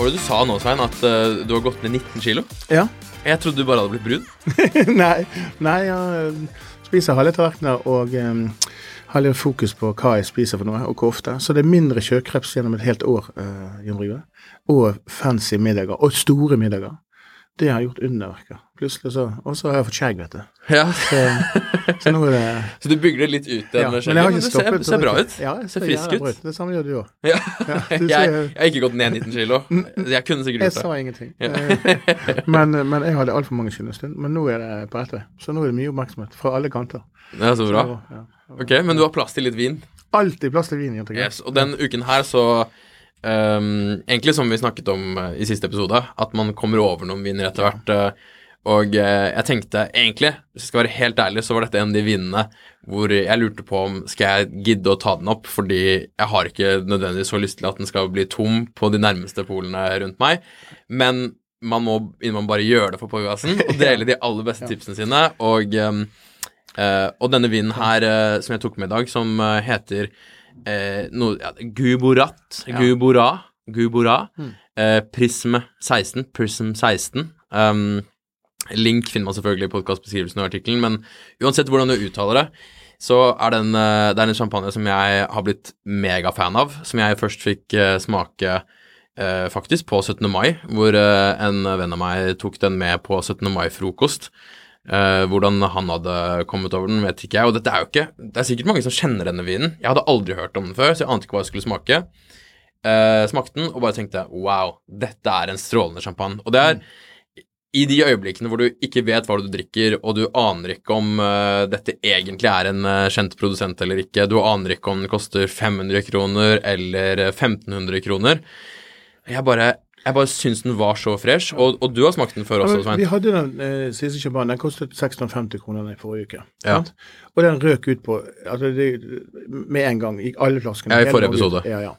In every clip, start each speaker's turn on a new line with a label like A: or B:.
A: Hva var det du sa nå, Svein, at uh, du har gått ned 19 kilo?
B: Ja.
A: Jeg trodde du bare hadde blitt brun.
B: nei, nei, jeg eh, spiser halve tallerkener og um, har litt fokus på hva jeg spiser for noe, og hvor ofte. Så det er mindre sjøkreps gjennom et helt år, uh, Jon Rive. Og fancy middager. Og store middager. Det har gjort underverker. Plutselig så Og så har jeg fått skjegg, vet du.
A: Ja.
B: Så, så nå er det
A: Så du bygger det litt ut igjen
B: ja,
A: med
B: men
A: skjegget?
B: ikke
A: Det ser, ser bra ut.
B: Ja, jeg
A: ser frisk ut.
B: Det samme gjør du òg.
A: Ja.
B: du
A: jeg, jeg har ikke gått ned 19 kilo. Jeg kunne sikkert gjort det.
B: Jeg sa ingenting.
A: Ja.
B: Eh, men, men jeg hadde altfor mange kilo en stund. Men nå er det på rett vei. Så nå er det mye oppmerksomhet fra alle kanter.
A: Det er så bra.
B: Så, ja.
A: Ok, Men du har plass til litt vin?
B: Alltid plass til vin.
A: Yes, og den uken her så ehm, Egentlig som vi snakket om eh, i siste episode, at man kommer over noen viner etter hvert. eh, og eh, jeg tenkte egentlig, hvis jeg skal være helt ærlig, så var dette en av de vinene hvor jeg lurte på om skal jeg gidde å ta den opp, fordi jeg har ikke nødvendigvis så lyst til at den skal bli tom på de nærmeste polene rundt meg. Men man må man bare gjøre det for podkasten og dele de aller beste tipsene sine. Og, eh, og denne vinen her som jeg tok med i dag, som heter eh, no, ja, Guborat, Gubora, Gubora, eh, Prism 16, Prism 16. Um, link finner man selvfølgelig i podkastbeskrivelsen og artikkelen, men uansett hvordan du uttaler det, så er den, eh, det er en champagne som jeg har blitt megafan av, som jeg først fikk eh, smake eh, faktisk på 17. mai, hvor eh, en venn av meg tok den med på 17. mai-frokost. Eh, hvordan han hadde kommet over den, vet ikke jeg. Og dette er jo ikke Det er sikkert mange som kjenner denne vinen. Jeg hadde aldri hørt om den før, så jeg ante ikke hva jeg skulle smake. Uh, smakte den og bare tenkte wow, dette er en strålende champagne. Og det er i de øyeblikkene hvor du ikke vet hva du drikker, og du aner ikke om uh, dette egentlig er en kjent produsent eller ikke, du aner ikke om den koster 500 kroner eller eh, 1500 kroner Jeg bare, jeg bare syns den var så fresh, og, og du har smakt den før også, Svein.
B: vi hadde den eh, siste champagnen. Den kostet 650 kroner i forrige uke.
A: Ja.
B: Og den røk ut på altså det, Med en gang. Gikk alle flaskene.
A: Ja, i forrige episode.
B: Ja, ja.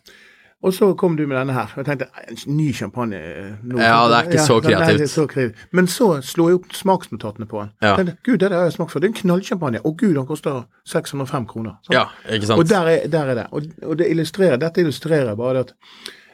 B: Og så kom du med denne her. Og jeg tenkte en ny champagne eh, nå.
A: Ja, det er ikke så kreativt.
B: så kreativt. Men så slo jeg opp smaksnotatene på den.
A: Ja.
B: Tenkte, Gud, det har jeg smakt før. Det er en knallsjampanje. Å gud, den koster 605 kroner. sant?
A: Ja, ikke sant?
B: Og der er, der er det. Og, og det illustrerer, dette illustrerer bare det at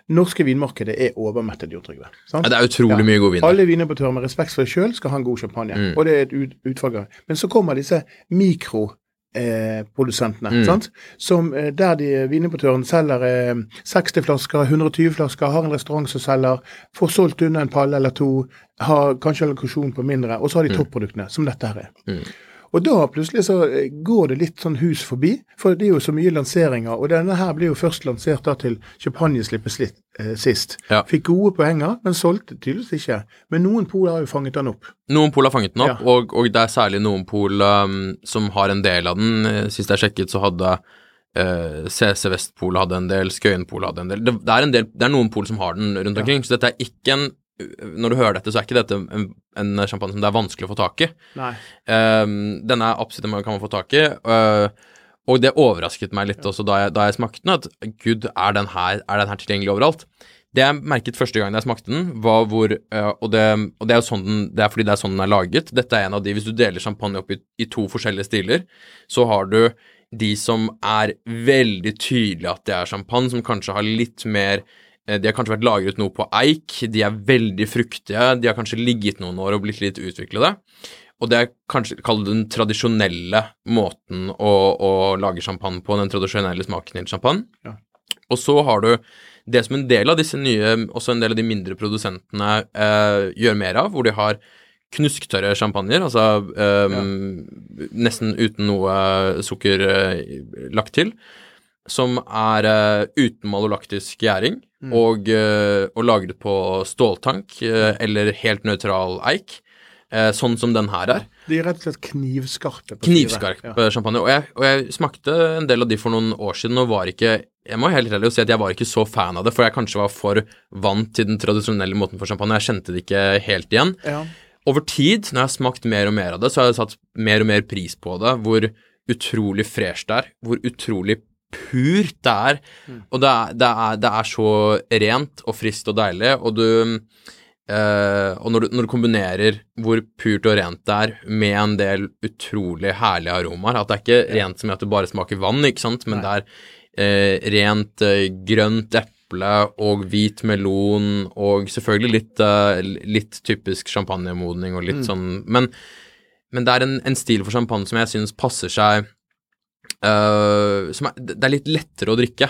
B: norske vinmarkedet er overmettet, Jo Trygve.
A: Ja, det er utrolig mye god vin.
B: Alle vinimportører med respekt for seg sjøl skal ha en god champagne.
A: Mm.
B: Og det er et ut, utvalg av Men så kommer disse mikroprodusentene,
A: Mm.
B: sant? Som, eh, der de vinimportøren selger eh, 60 flasker, 120 flasker, har en restaurant som selger, får solgt unna en palle eller to, har kanskje allokasjon på mindre, og så har de topproduktene, som dette her er.
A: Mm.
B: Og da plutselig så eh, går det litt sånn hus forbi, for det er jo så mye lanseringer. Og denne her ble jo først lansert da til champagneslippet litt eh, sist.
A: Ja.
B: Fikk gode poenger, men solgte tydeligvis ikke. Men noen poler har jo fanget den opp.
A: Noen pol har fanget den opp,
B: Ja.
A: og, og det er særlig noen pol um, som har en del av den. Eh, Sist jeg sjekket, så hadde uh, CC Vestpol hadde en del, Skøyenpol hadde en del. Det, det, er en del. det er noen pol som har den rundt omkring, så dette er ikke en Når du hører dette, så er ikke dette en, en champagne som det er vanskelig å få tak i.
B: Nei.
A: Um, den er absolutt man kan få tak i. Uh, og det overrasket meg litt også da jeg, da jeg smakte den, at gud, er den, her, er den her tilgjengelig overalt? Det jeg merket første gang jeg smakte den, var hvor uh, og, det, og det er jo sånn den, det er fordi det er sånn den er laget. Dette er en av de Hvis du deler champagne opp i, i to forskjellige stiler, så har du de som er veldig tydelig at det er champagne, som kanskje har litt mer de har kanskje vært lagret noe på eik, de er veldig fruktige, de har kanskje ligget noen år og blitt litt utviklede. Og det er kanskje kall det den tradisjonelle måten å, å lage champagne på, den tradisjonelle smaken til champagne.
B: Ja.
A: Og så har du det som en del av disse nye, også en del av de mindre produsentene eh, gjør mer av, hvor de har knusktørre champagner, altså eh, nesten uten noe sukker eh, lagt til. Som er uh, uten malolaktisk gjæring og, uh, og lagret på ståltank uh, eller helt nøytral eik, sånn som den her er.
B: De er rett og slett knivskarpe. på
A: Knivskarp.
B: Ja.
A: champagne. Og jeg, og jeg smakte en del av de for noen år siden og var ikke Jeg må helt ærlig si at jeg var ikke så fan av det, for jeg kanskje var for vant til den tradisjonelle måten for champagne. Jeg kjente det ikke helt igjen.
B: Ja.
A: Over tid, når jeg har smakt mer og mer av det, så har jeg satt mer og mer pris på det. Hvor utrolig fresh det er. Hvor utrolig purt det er. Og det er, det, er, det er så rent og friskt og deilig, og du eh, Og når du, når du kombinerer hvor purt og rent det er med en del utrolig herlige aromaer At det er ikke rent som i at det bare smaker vann, ikke sant, men det er eh, rent eh, grønt eple og hvit melon og selvfølgelig litt, eh, litt typisk champagnemodning og litt sånn Men, men det er en, en stil for champagne som jeg syns passer seg eh, som er, Det er litt lettere å drikke.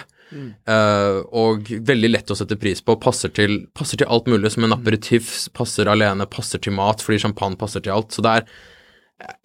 A: eh, og veldig lett å sette pris på. Passer til, passer til alt mulig, som en aperitiff, Passer alene, passer til mat, fordi champagne passer til alt. Så det er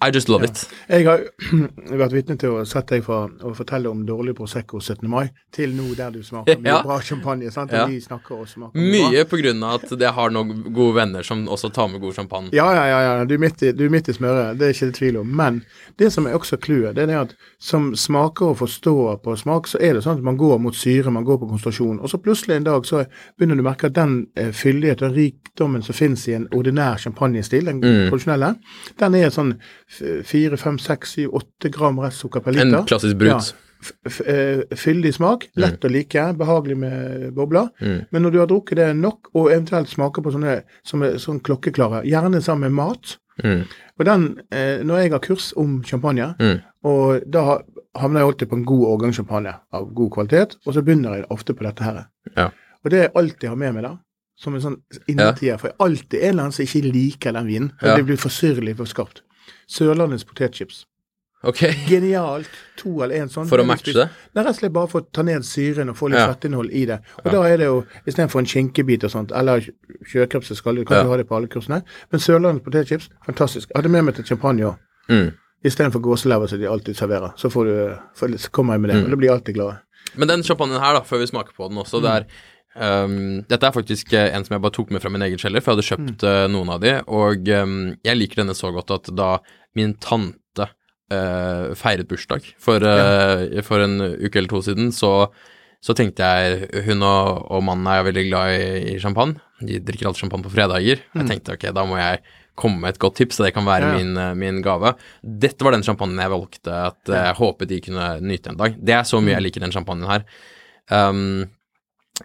A: I just love it.
B: Jeg har vært vitne til å sette deg fra å fortelle om dårlig Prosecco 17. mai, til nå der du smaker mye
A: Ja.
B: bra champagne. sant?
A: Ja.
B: Og vi snakker og smaker mye bra.
A: På grunn av at jeg har noen gode venner som også tar med god champagne.
B: Ja, ja, ja, ja. Du er midt i, du er midt i smøret, det er ikke det tvil om. Men det som er også clouet, det er det at som smaker og forstår på smak, så er det sånn at man går mot syre, man går på konsentrasjon. Og så plutselig en dag så begynner du å merke at den eh, fyldigheten og rikdommen som finnes i en ordinær champagnestil, den
A: Mm.
B: tradisjonelle, den er sånn f- fire, fem, seks, syv, åtte gram restsukker per liter.
A: En klassisk brut.
B: F eh, fyldig smak, lett å like, behagelig med bobler.
A: Mm.
B: Men når du har drukket det nok, og eventuelt smaker på sånne som er sånn klokkeklare, gjerne sammen med mat
A: Mm.
B: Og den, eh, Når jeg har kurs om champagne,
A: Mm.
B: og da ha- havner jeg alltid på en god årgang champagne av god kvalitet, og så begynner jeg ofte på dette her.
A: Ja.
B: Og det jeg alltid har med meg da, som en sånn innetid, for jeg er alltid en eller annen som ikke liker den vinen.
A: Ja.
B: Det blir for syrlig for skarpt. Sørlandets potetchips.
A: Ok,
B: Genialt. To eller én sånn.
A: for å matche det?
B: er rett og slett bare for å ta ned syren og få litt
A: Ja.
B: fettinnhold i det. Og
A: Ja.
B: da er det jo istedenfor en skinkebit og sånt, eller sjøkreps og du kan
A: Ja.
B: du ha det på alle kursene. Men Sørlandets potetchips, fantastisk. Jeg hadde med meg til champagne òg.
A: Mm.
B: Istedenfor gåselever som de alltid serverer. Så får du, så kommer jeg med det.
A: Mm.
B: Og da blir jeg alltid glad.
A: Men den champagnen her, da, før vi smaker på den også, det er ehm, Dette er faktisk eh, en som jeg bare tok med fra min egen kjeller, for jeg hadde kjøpt eh, noen av de, og um, jeg liker denne så godt at da min tante uh, feiret bursdag for, eh, for en uke eller to siden, så, så tenkte jeg Hun og, og mannen er veldig glad i, i champagne. De drikker alltid champagne på fredager. Jeg tenkte ok, da må jeg komme med et godt tips, så det kan være
B: Ja.
A: min, min gave. Dette var den champagnen jeg valgte at jeg håpet de kunne nyte en dag. Det er så mye jeg liker den champagnen her. Um,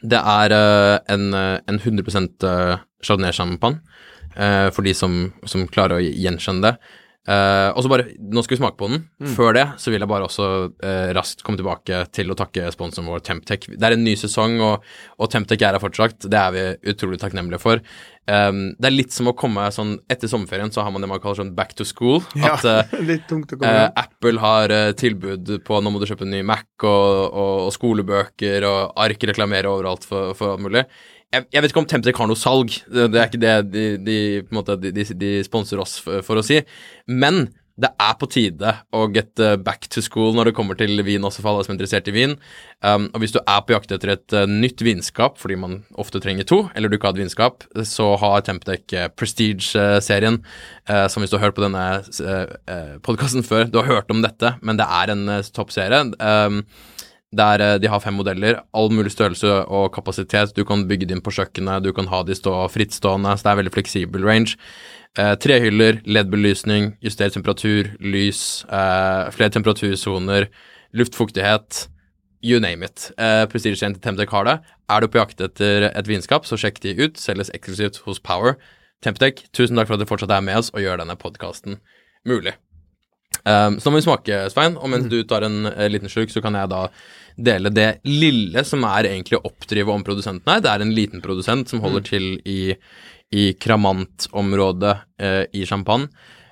A: det er eh, en, eh, en 100 uh, chardonnay-sjampanje, eh, for de som, som klarer å gjenkjenne det. Eh, og så bare, Nå skal vi smake på den. Før det så vil jeg bare også uh, raskt komme tilbake til å takke sponsoren vår Temptec. Det er en ny sesong, og, og Temptec er her fortsatt. Det er vi utrolig takknemlige for. Um, det er litt som å komme sånn Etter sommerferien så har man det man kaller sånn back to school. At uh,
B: litt tungt å komme Uh.
A: Apple har tilbud på nå må du kjøpe en ny Mac og, og, og skolebøker og ark reklamerer overalt for, for alt mulig. Jeg, jeg vet ikke om Temtec har noe salg, det, er ikke det de, de, måte, de, de, sponser oss for, for å si. Men det er på tide å get eh, back to school når det kommer til vin, også for alle som er interessert i vin. Um, og hvis du er på jakt etter et uh, nytt vinskap, fordi man ofte trenger to, eller du ikke har et vinskap, så har Temptec uh, Prestige-serien, uh, som hvis du har hørt på denne uh, podkasten før, du har hørt om dette, men det er en toppserie. Um, der eh, de har fem modeller, all mulig størrelse og kapasitet. Du kan bygge inn på kjøkkenet, du kan ha de stå frittstående, så det er veldig fleksibel range. Eh, trehyller, LED-belysning, justert temperatur, lys, eh, flere temperatursoner, luftfuktighet, you name it. Eh, Prestige-serien til Temtec har det. Er du på jakt etter et vinskap, så sjekk de ut. Selges eksklusivt hos Power. Temptec, tusen takk for at du fortsatt er med oss og gjør denne podkasten mulig. Um, så nå må vi smake, Svein, og mens du tar en uh, liten slurk, så kan jeg da dele det lille som er egentlig å oppdrive om produsenten her. Det er en liten produsent som holder til i, i Cramant-området uh, i Champagne.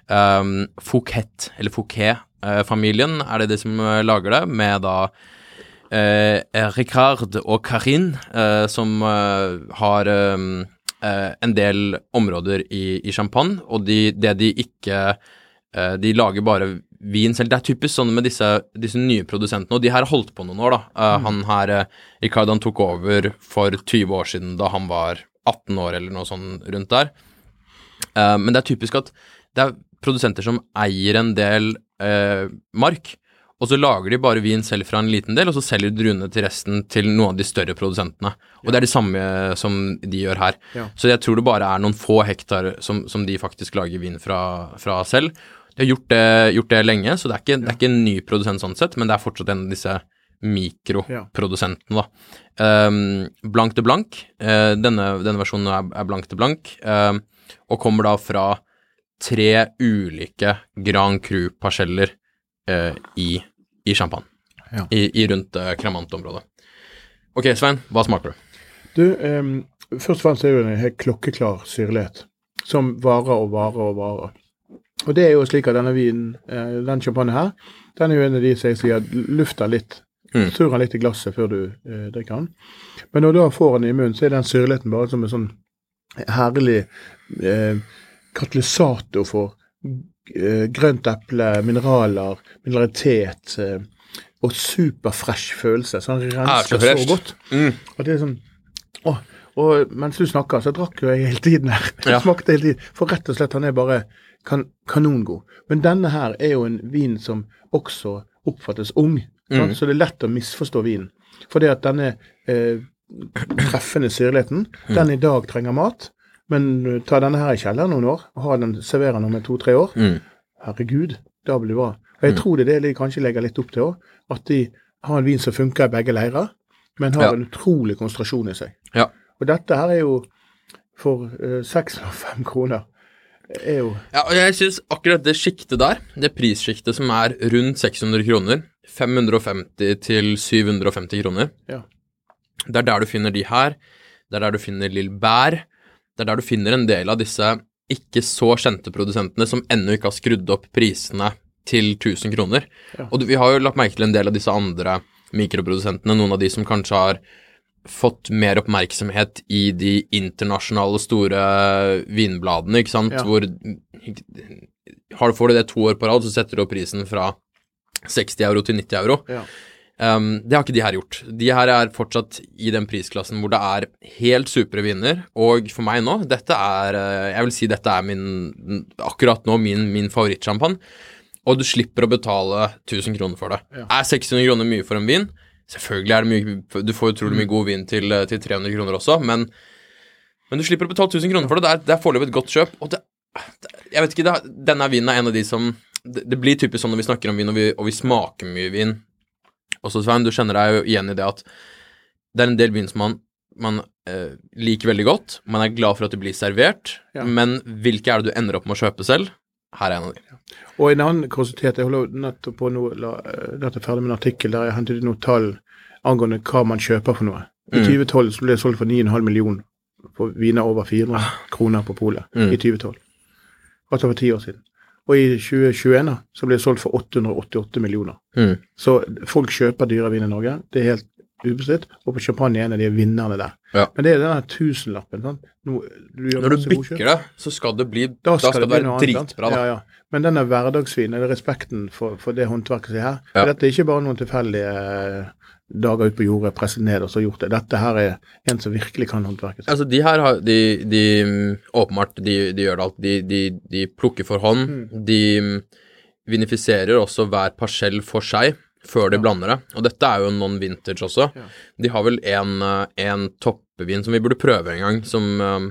A: Um, Fouquet, eller Fouquet-familien, er det de som eh, lager det, med da eh, Ricard og Karin, eh, som eh, har um, eh, en del områder i, i Champagne, og de, det de ikke eh, De lager bare vin selv. Det er typisk sånn med disse, disse nye produsentene, og de her har holdt på noen år, da. Mm. Han her, uh, Ricardo, han tok over for 20 år siden da han var 18 år eller noe sånn rundt der. Eh, men det er typisk at det er produsenter som eier en del eh, mark, og så lager de bare vin selv fra en liten del, og så selger de druene til resten til noen av de større produsentene. Og det er det samme som de gjør her.
B: Ja.
A: Så jeg tror det bare er noen få hektar som, som de faktisk lager vin fra, fra selv. De har gjort det, gjort det lenge, så det er, ikke, det er ikke en ny produsent sånn sett, men det er fortsatt en av disse mikroprodusentene, da. Um, blank til blank. Uh, denne, denne versjonen er, er blank til blank, um, og kommer da fra tre ulike Grand Cru-parseller uh, i, i Champagne.
B: Ja.
A: I, I rundt uh, Cremant-området. Ok, Svein, hva smaker du?
B: Du, um, først og fremst er det en helt klokkeklar syrlighet som varer og varer og varer. Og det er jo slik at denne vinen, eh, den champagnen her, den er jo en av de som jeg sier lufter litt.
A: Mm.
B: Surrer litt i glasset før du eh, drikker den. Men når du da får den i munnen, så er den syrligheten bare som en sånn herlig eh, katalysator for eh, grønt eple, mineraler, mineralitet eh, og superfresh følelse. Så den
A: Ah, så
B: renser så, godt.
A: Mm.
B: Og det er sånn Åh, og mens du snakker, så drakk jo jeg hele tiden her. Jeg
A: Ja.
B: smakte hele tiden. For rett og slett, han er bare kan, kanongod. Men denne her er jo en vin som også oppfattes ung.
A: Mm.
B: Så det er lett å misforstå vinen. Fordi at denne eh, treffende syrligheten,
A: Mm.
B: den i dag trenger mat. Men eh, ta denne her i kjelleren noen år, og ha den, serverende om to-tre år.
A: Mm.
B: Herregud, da blir det bra. Og jeg
A: Mm.
B: tror det er det de kanskje legger litt opp til òg. At de har en vin som funker i begge leirer, men har
A: Ja.
B: en utrolig konsentrasjon i seg.
A: Ja.
B: Og dette her er jo for eh, 605 kroner er
A: Ja, og jeg syns akkurat det sjiktet der, det prissjiktet som er rundt 600 kroner, 550 til 750 kroner,
B: Ja.
A: det er der du finner de her. Det er der du finner Lill Bær. Det er der du finner en del av disse ikke så kjente produsentene som ennå ikke har skrudd opp prisene til 1000 kroner.
B: Ja.
A: Og vi har jo lagt merke til en del av disse andre mikroprodusentene, noen av de som kanskje har fått mer oppmerksomhet i de internasjonale store vinbladene, ikke sant,
B: Ja.
A: hvor har, Får du det to år på rad, så setter du opp prisen fra 60 euro til 90 euro.
B: Ja.
A: Um, det har ikke de her gjort. De her er fortsatt i den prisklassen hvor det er helt supre viner, og for meg nå, dette er eh, Jeg vil si dette er min Akkurat nå min, min favorittsjampanje. Og du slipper å betale 1000 kroner for det.
B: Ja.
A: Er 600 kroner mye for en vin? Selvfølgelig er det mye Du får utrolig mye god vin til, til 300 kroner også, men, men du slipper å betale 1000 kroner for det. Det er, det er foreløpig et godt kjøp. Og det, det, jeg vet ikke, det, denne vinen er en av de som det, det blir typisk sånn når vi snakker om vin, og vi, og vi smaker mye vin. Også, Svein, du kjenner deg jo igjen i det at det er en del vin som man, man eh, liker veldig godt. Man er glad for at det blir servert,
B: Ja.
A: men hvilke er det du ender opp med å kjøpe selv? Her er en av dem.
B: Og en annen kuriositet Jeg holder nettopp på noe, la, eh, dette er ferdig med en artikkel der jeg hentet noen tall angående hva man kjøper for noe. I
A: Mm.
B: 2012 så ble det solgt for 9,5 millioner på viner over 400 kroner på polet.
A: Mm.
B: I 2012. Altså for ti år siden. Og i 2021 så ble det solgt for 888 millioner.
A: Mm.
B: Så folk kjøper dyre vin i Norge. Det er helt ubestridt. Og på champagne er en av de vinnerne der.
A: Ja.
B: Men det er denne tusenlappen. Sånn. Nå, du
A: Når du bikker det, så skal det bli
B: Da skal, det, bli
A: være
B: noe annet, sant?
A: dritbra, da.
B: Ja, ja. Men denne hverdagsvinen, eller respekten for, for det håndverket som er her for Dette er ikke bare noen tilfeldige eh, dager ute på jordet, presset ned og så gjort det. Dette her er en som virkelig kan håndverket.
A: Altså, de her har De, de åpenbart, de, de gjør det alt. De, de, de plukker for hånd.
B: Mm.
A: De mm, vinifiserer også hver parsell for seg før de blander det. Og dette er jo non-vintage også. De har vel en, eh, en toppevin som vi burde prøve en gang, som eh,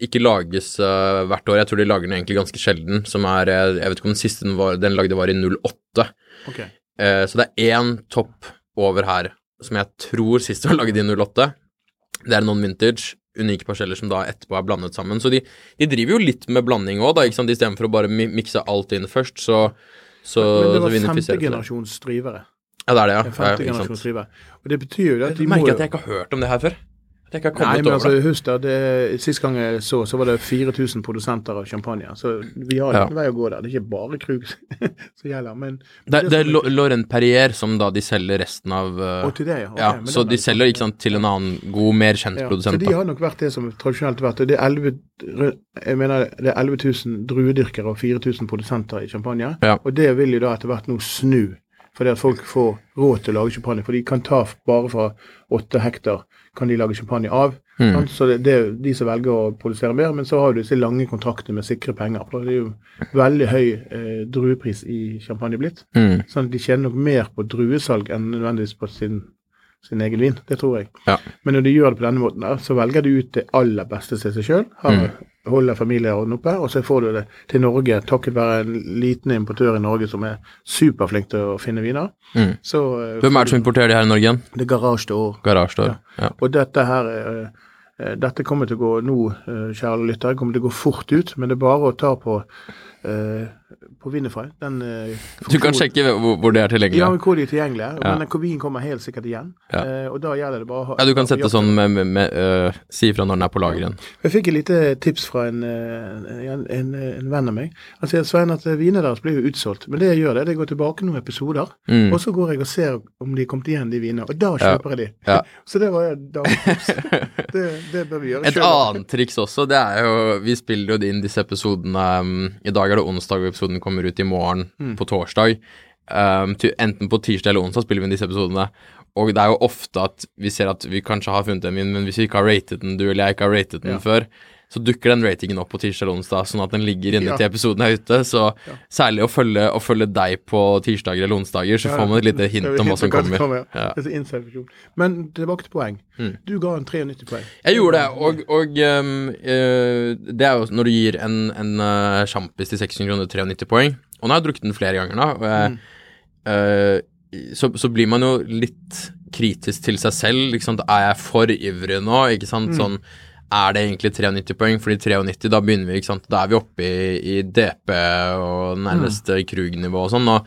A: ikke lages uh, hvert år. Jeg tror de lager den egentlig ganske sjelden, som er Jeg vet ikke om den siste den, var, den lagde var i 08.
B: Okay.
A: Uh, så det er én topp over her som jeg tror sist var laget i 08. Det er non-vintage, unike parseller som da etterpå er blandet sammen. Så de, de driver jo litt med blanding òg, da, ikke sant, istedenfor å bare mikse alt inn først, så så,
B: Men det var
A: vinifiserer
B: femte
A: det.
B: drivere.
A: Ja, det er det, ja. Ja ikke sant.
B: Og det betyr jo at de
A: Jeg
B: må
A: merker at jeg ikke har hørt om det her før.
B: Nei, men altså, husk da, det, Sist gang jeg så, så var det 4000 produsenter av champagne. Så vi har
A: Ja.
B: en vei å gå der. Det er ikke bare Krug som gjelder. Men
A: Det, det er
B: som-
A: Lo- Laurent Perrier som da de selger resten av eh,
B: Og til det, ja. Okay,
A: Ja, så de
B: er-
A: selger ikke sant, til en annen god, mer kjent
B: Ja,
A: produsent.
B: så de har nok vært det som tradisjonelt har vært. Det er 11, jeg mener det er 11 000 druedyrkere og 4000 produsenter i champagne.
A: Ja.
B: Og det vil jo da etter hvert nå snu, fordi at folk får råd til å lage champagne. For de kan ta bare fra 8 hektar kan de lage champagne av.
A: Mm.
B: Så det, det er de som velger å produsere mer. Men så har du disse lange kontraktene med sikre penger. Det er jo veldig høy eh, druepris i champagne blitt.
A: Mm.
B: Sånn at de tjener nok mer på druesalg enn nødvendigvis på sin, sin egen vin. Det tror jeg.
A: Ja.
B: Men når du gjør det på denne måten, der, så velger du ut det aller beste til seg sjøl.
A: Mm.
B: Holder familieorden oppe, og så får du det til Norge takket være en liten importør i Norge som er superflink til å finne viner.
A: Mm.
B: Så eh,
A: Hvem er det som importerer de her i Norge igjen?
B: Det er Garage d'Or.
A: Garage Door. Ja.
B: Og dette her eh, Dette kommer til å gå nå, kjære lyttere, kommer til å gå fort ut, men det er bare å ta på eh, på Winnify. Den, eh,
A: Du kan sjekke hvor, hvor det er tilgjengelig.
B: Ja, hvor de er tilgjengelige.
A: Ja.
B: Men vinen kommer helt sikkert igjen.
A: Ja.
B: Eh, og da gjelder det bare å ha
A: Ja, du kan sette sånn med, med, med uh, Si ifra når den er på lager igjen.
B: Jeg fikk et lite tips fra en, en, en, en venn av meg. Han sier Svein at vinene deres blir jo utsolgt. Men det jeg gjør, det er at jeg går tilbake noen episoder,
A: Mm.
B: og så går jeg og ser om de er kommet igjen, de vinene. Og da kjøper jeg de.
A: Ja.
B: så det var dagens tips. Det, det bør vi gjøre
A: Et annet triks også, det er jo Vi spiller jo inn disse episodene um, I dag er det onsdag, og episoden kommer ut i morgen
B: Mm.
A: på torsdag. Um, til, enten på tirsdag eller onsdag spiller vi inn disse episodene. Og det er jo ofte at vi ser at vi kanskje har funnet en vin, men hvis vi ikke har ratet den, du eller jeg ikke har ratet den
B: Ja.
A: før, så dukker den ratingen opp på tirsdag eller onsdag, sånn at den ligger inne
B: Ja.
A: til episoden er ute. Så
B: Ja.
A: særlig å følge, å følge deg på tirsdager eller onsdager, så
B: Ja,
A: får man et lite hint om hva som kommer.
B: kommer. er. Men tilbake til poeng.
A: Mm.
B: Du ga en 93 poeng.
A: Jeg gjorde det, og, og um, uh, det er jo når du gir en, en uh, sjampis til 600 kroner 93 poeng, og nå har jeg drukket den flere ganger da. og jeg, eh, så, så blir man jo litt kritisk til seg selv, er jeg for ivrig nå, ikke sant, sånn, er det egentlig 93 poeng, fordi 93, da begynner vi, ikke sant, da er vi oppe i, i DP og nærmeste Krug-nivå og sånn, og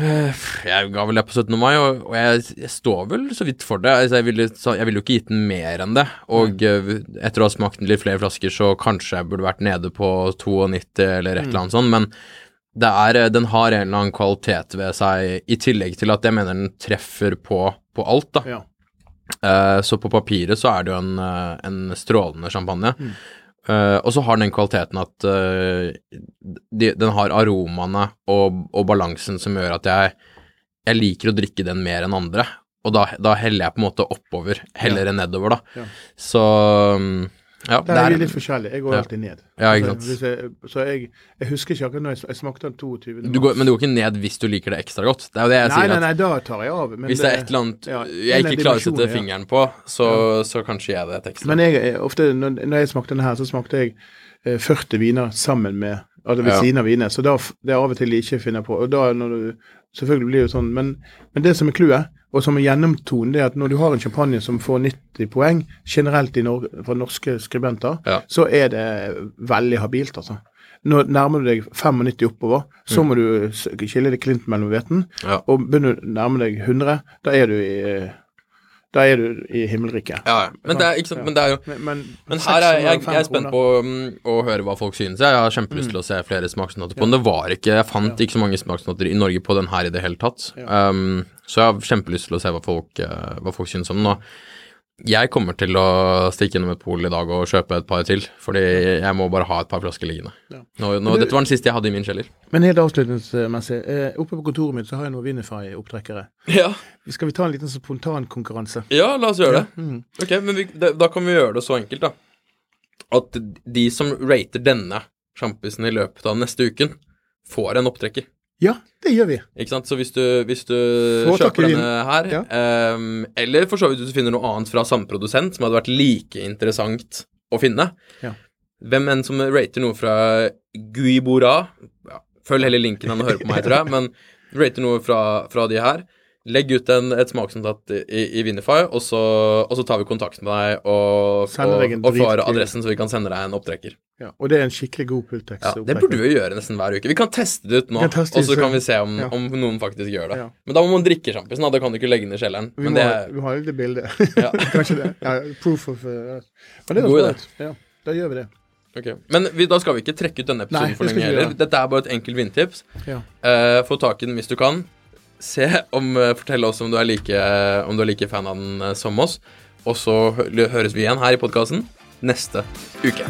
A: Eh, Jeg ga vel det på 17. mai, og, og jeg, jeg står vel så vidt for det. Altså, jeg, ville, så, jeg ville jo ikke gitt den mer enn det. Og mm. etter å ha smakt litt flere flasker, så kanskje jeg burde vært nede på 92 eller et eller annet sånt, men det er, eh, den har en eller annen kvalitet ved seg, i tillegg til at jeg mener den treffer på, på alt, da.
B: Ja.
A: Eh, så på papiret så er det jo en, eh, en strålende champagne. Eh, og så har den den kvaliteten at uh, de, den har aromaene og, og balansen som gjør at jeg, jeg liker å drikke den mer enn andre. Og da, da heller jeg på en måte oppover heller enn nedover, da.
B: Ja.
A: Så mm, ja,
B: Der er vi litt forskjellige. Jeg går
A: Ja.
B: alltid ned.
A: Ja, ikke
B: Altså,
A: sant.
B: hvis jeg, så jeg, jeg husker ikke akkurat når jeg, jeg smakte den 22.
A: du går, Men du går ikke ned hvis du liker det ekstra godt. Det er jo det jeg
B: Nei,
A: sier.
B: nei, nei, da tar jeg av. Men
A: Hvis det er et eller annet
B: ja,
A: jeg ikke klarer å sette fingeren på, så, så kanskje jeg det et ekstra.
B: Men jeg, ofte, når, når jeg smakte denne her, så smakte jeg eh, 40 viner sammen med Altså ved siden av vinene. Så da, det er av og til jeg ikke finner på. Og da når du Selvfølgelig blir det jo sånn, men, men det som er clouet, og som er gjennomtonen, det er at når du har en champagne som får 90 poeng generelt i Norge, fra norske skribenter,
A: Ja.
B: så er det veldig habilt, altså. Nå nærmer du deg 95 oppover, så må du skille det klint mellom hveten.
A: Mm. Ja.
B: Og begynner du å nærme deg 100, da er du i, da er du i himmelriket.
A: Ja, ja. Men det er, ikke sant, men det er jo
B: Men, men,
A: Men her er jeg, jeg er spent på um, å høre hva folk synes. Jeg har kjempelyst til å se flere smaksnoter på den. Det var ikke Jeg fant ikke så mange smaksnoter i Norge på den her i det hele tatt. Um, så jeg har kjempelyst til å se hva folk, uh, hva folk synes om den. Og jeg kommer til å stikke innom et pol i dag og kjøpe et par til, fordi jeg må bare ha et par flasker liggende.
B: Ja.
A: Nå, nå, dette var den siste jeg hadde i min kjeller.
B: Men helt avslutningsmessig, eh, oppe på kontoret mitt så har jeg noen Winify-opptrekkere.
A: Ja.
B: Skal vi ta en liten spontankonkurranse?
A: ja, la oss gjøre det.
B: Mm.
A: Ok, men vi, da, da kan vi gjøre det så enkelt, da. At de som rater denne sjampisen i løpet av neste uken, får en opptrekker.
B: Ja, det gjør vi.
A: Ikke sant? Så hvis du, hvis du kjøper denne her,
B: Ja.
A: um, eller for så vidt hvis du finner noe annet fra samme produsent som hadde vært like interessant å finne
B: Ja.
A: Hvem enn som rater noe fra Guibora ja, Følg heller linken enn å høre på meg, tror jeg, men rater noe fra, fra de her. Legg ut en, et smaksnotat i, i Vinify, og så, og så tar vi kontakt med deg og, og, og får adressen, så vi kan sende deg en opptrekker.
B: Ja. Og det er en skikkelig god Pultex.
A: Ja, Det burde vi jo gjøre nesten hver uke. Vi kan teste det ut nå, og så kan vi se om,
B: ja.
A: om noen faktisk gjør det.
B: Ja.
A: Men da må man drikke sjampisen, da. Da kan du ikke legge den i kjelleren.
B: Vi
A: Men
B: må,
A: det
B: vi har jo det bildet. Kanskje det. Ja, proof of uh, Men det er jo. Ja, da gjør vi det.
A: Okay. Men vi, da skal vi ikke trekke ut denne episoden
B: Nei,
A: for
B: det
A: lenge heller. Dette er bare et enkelt vindtips.
B: Ja.
A: Uh, få tak i den hvis du kan. Se om, eh, Fortell oss om du like, om du er like fan av den eh, som oss. Og så høres vi igjen her i podkasten neste uke.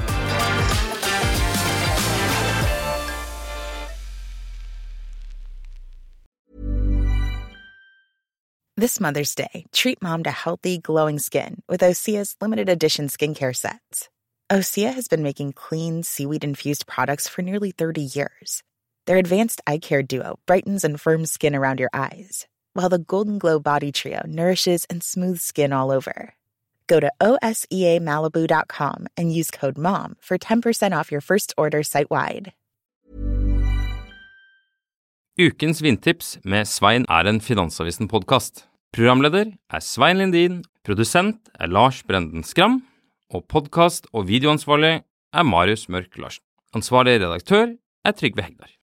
C: This Mother's Day, treat mom to healthy, glowing skin with Osea's limited edition skincare sets. Osea has been making clean, seaweed infused products for nearly 30 years. Their advanced eye care duo brightens and firms skin around your eyes, while the Golden Glow Body Trio nourishes and smooths skin all over. Go to OSEAMalibu.com and use code MOM for 10% off your first order site wide.
D: Ukens vindtips med Svein er en Finansavisen-podkast. Programleder er Svein Lindin, produsent er Lars Brenden Skram, og podkast- og videoansvarlig er Marius Mørk Larsen. Ansvarlig redaktør er Trygve Hegdar.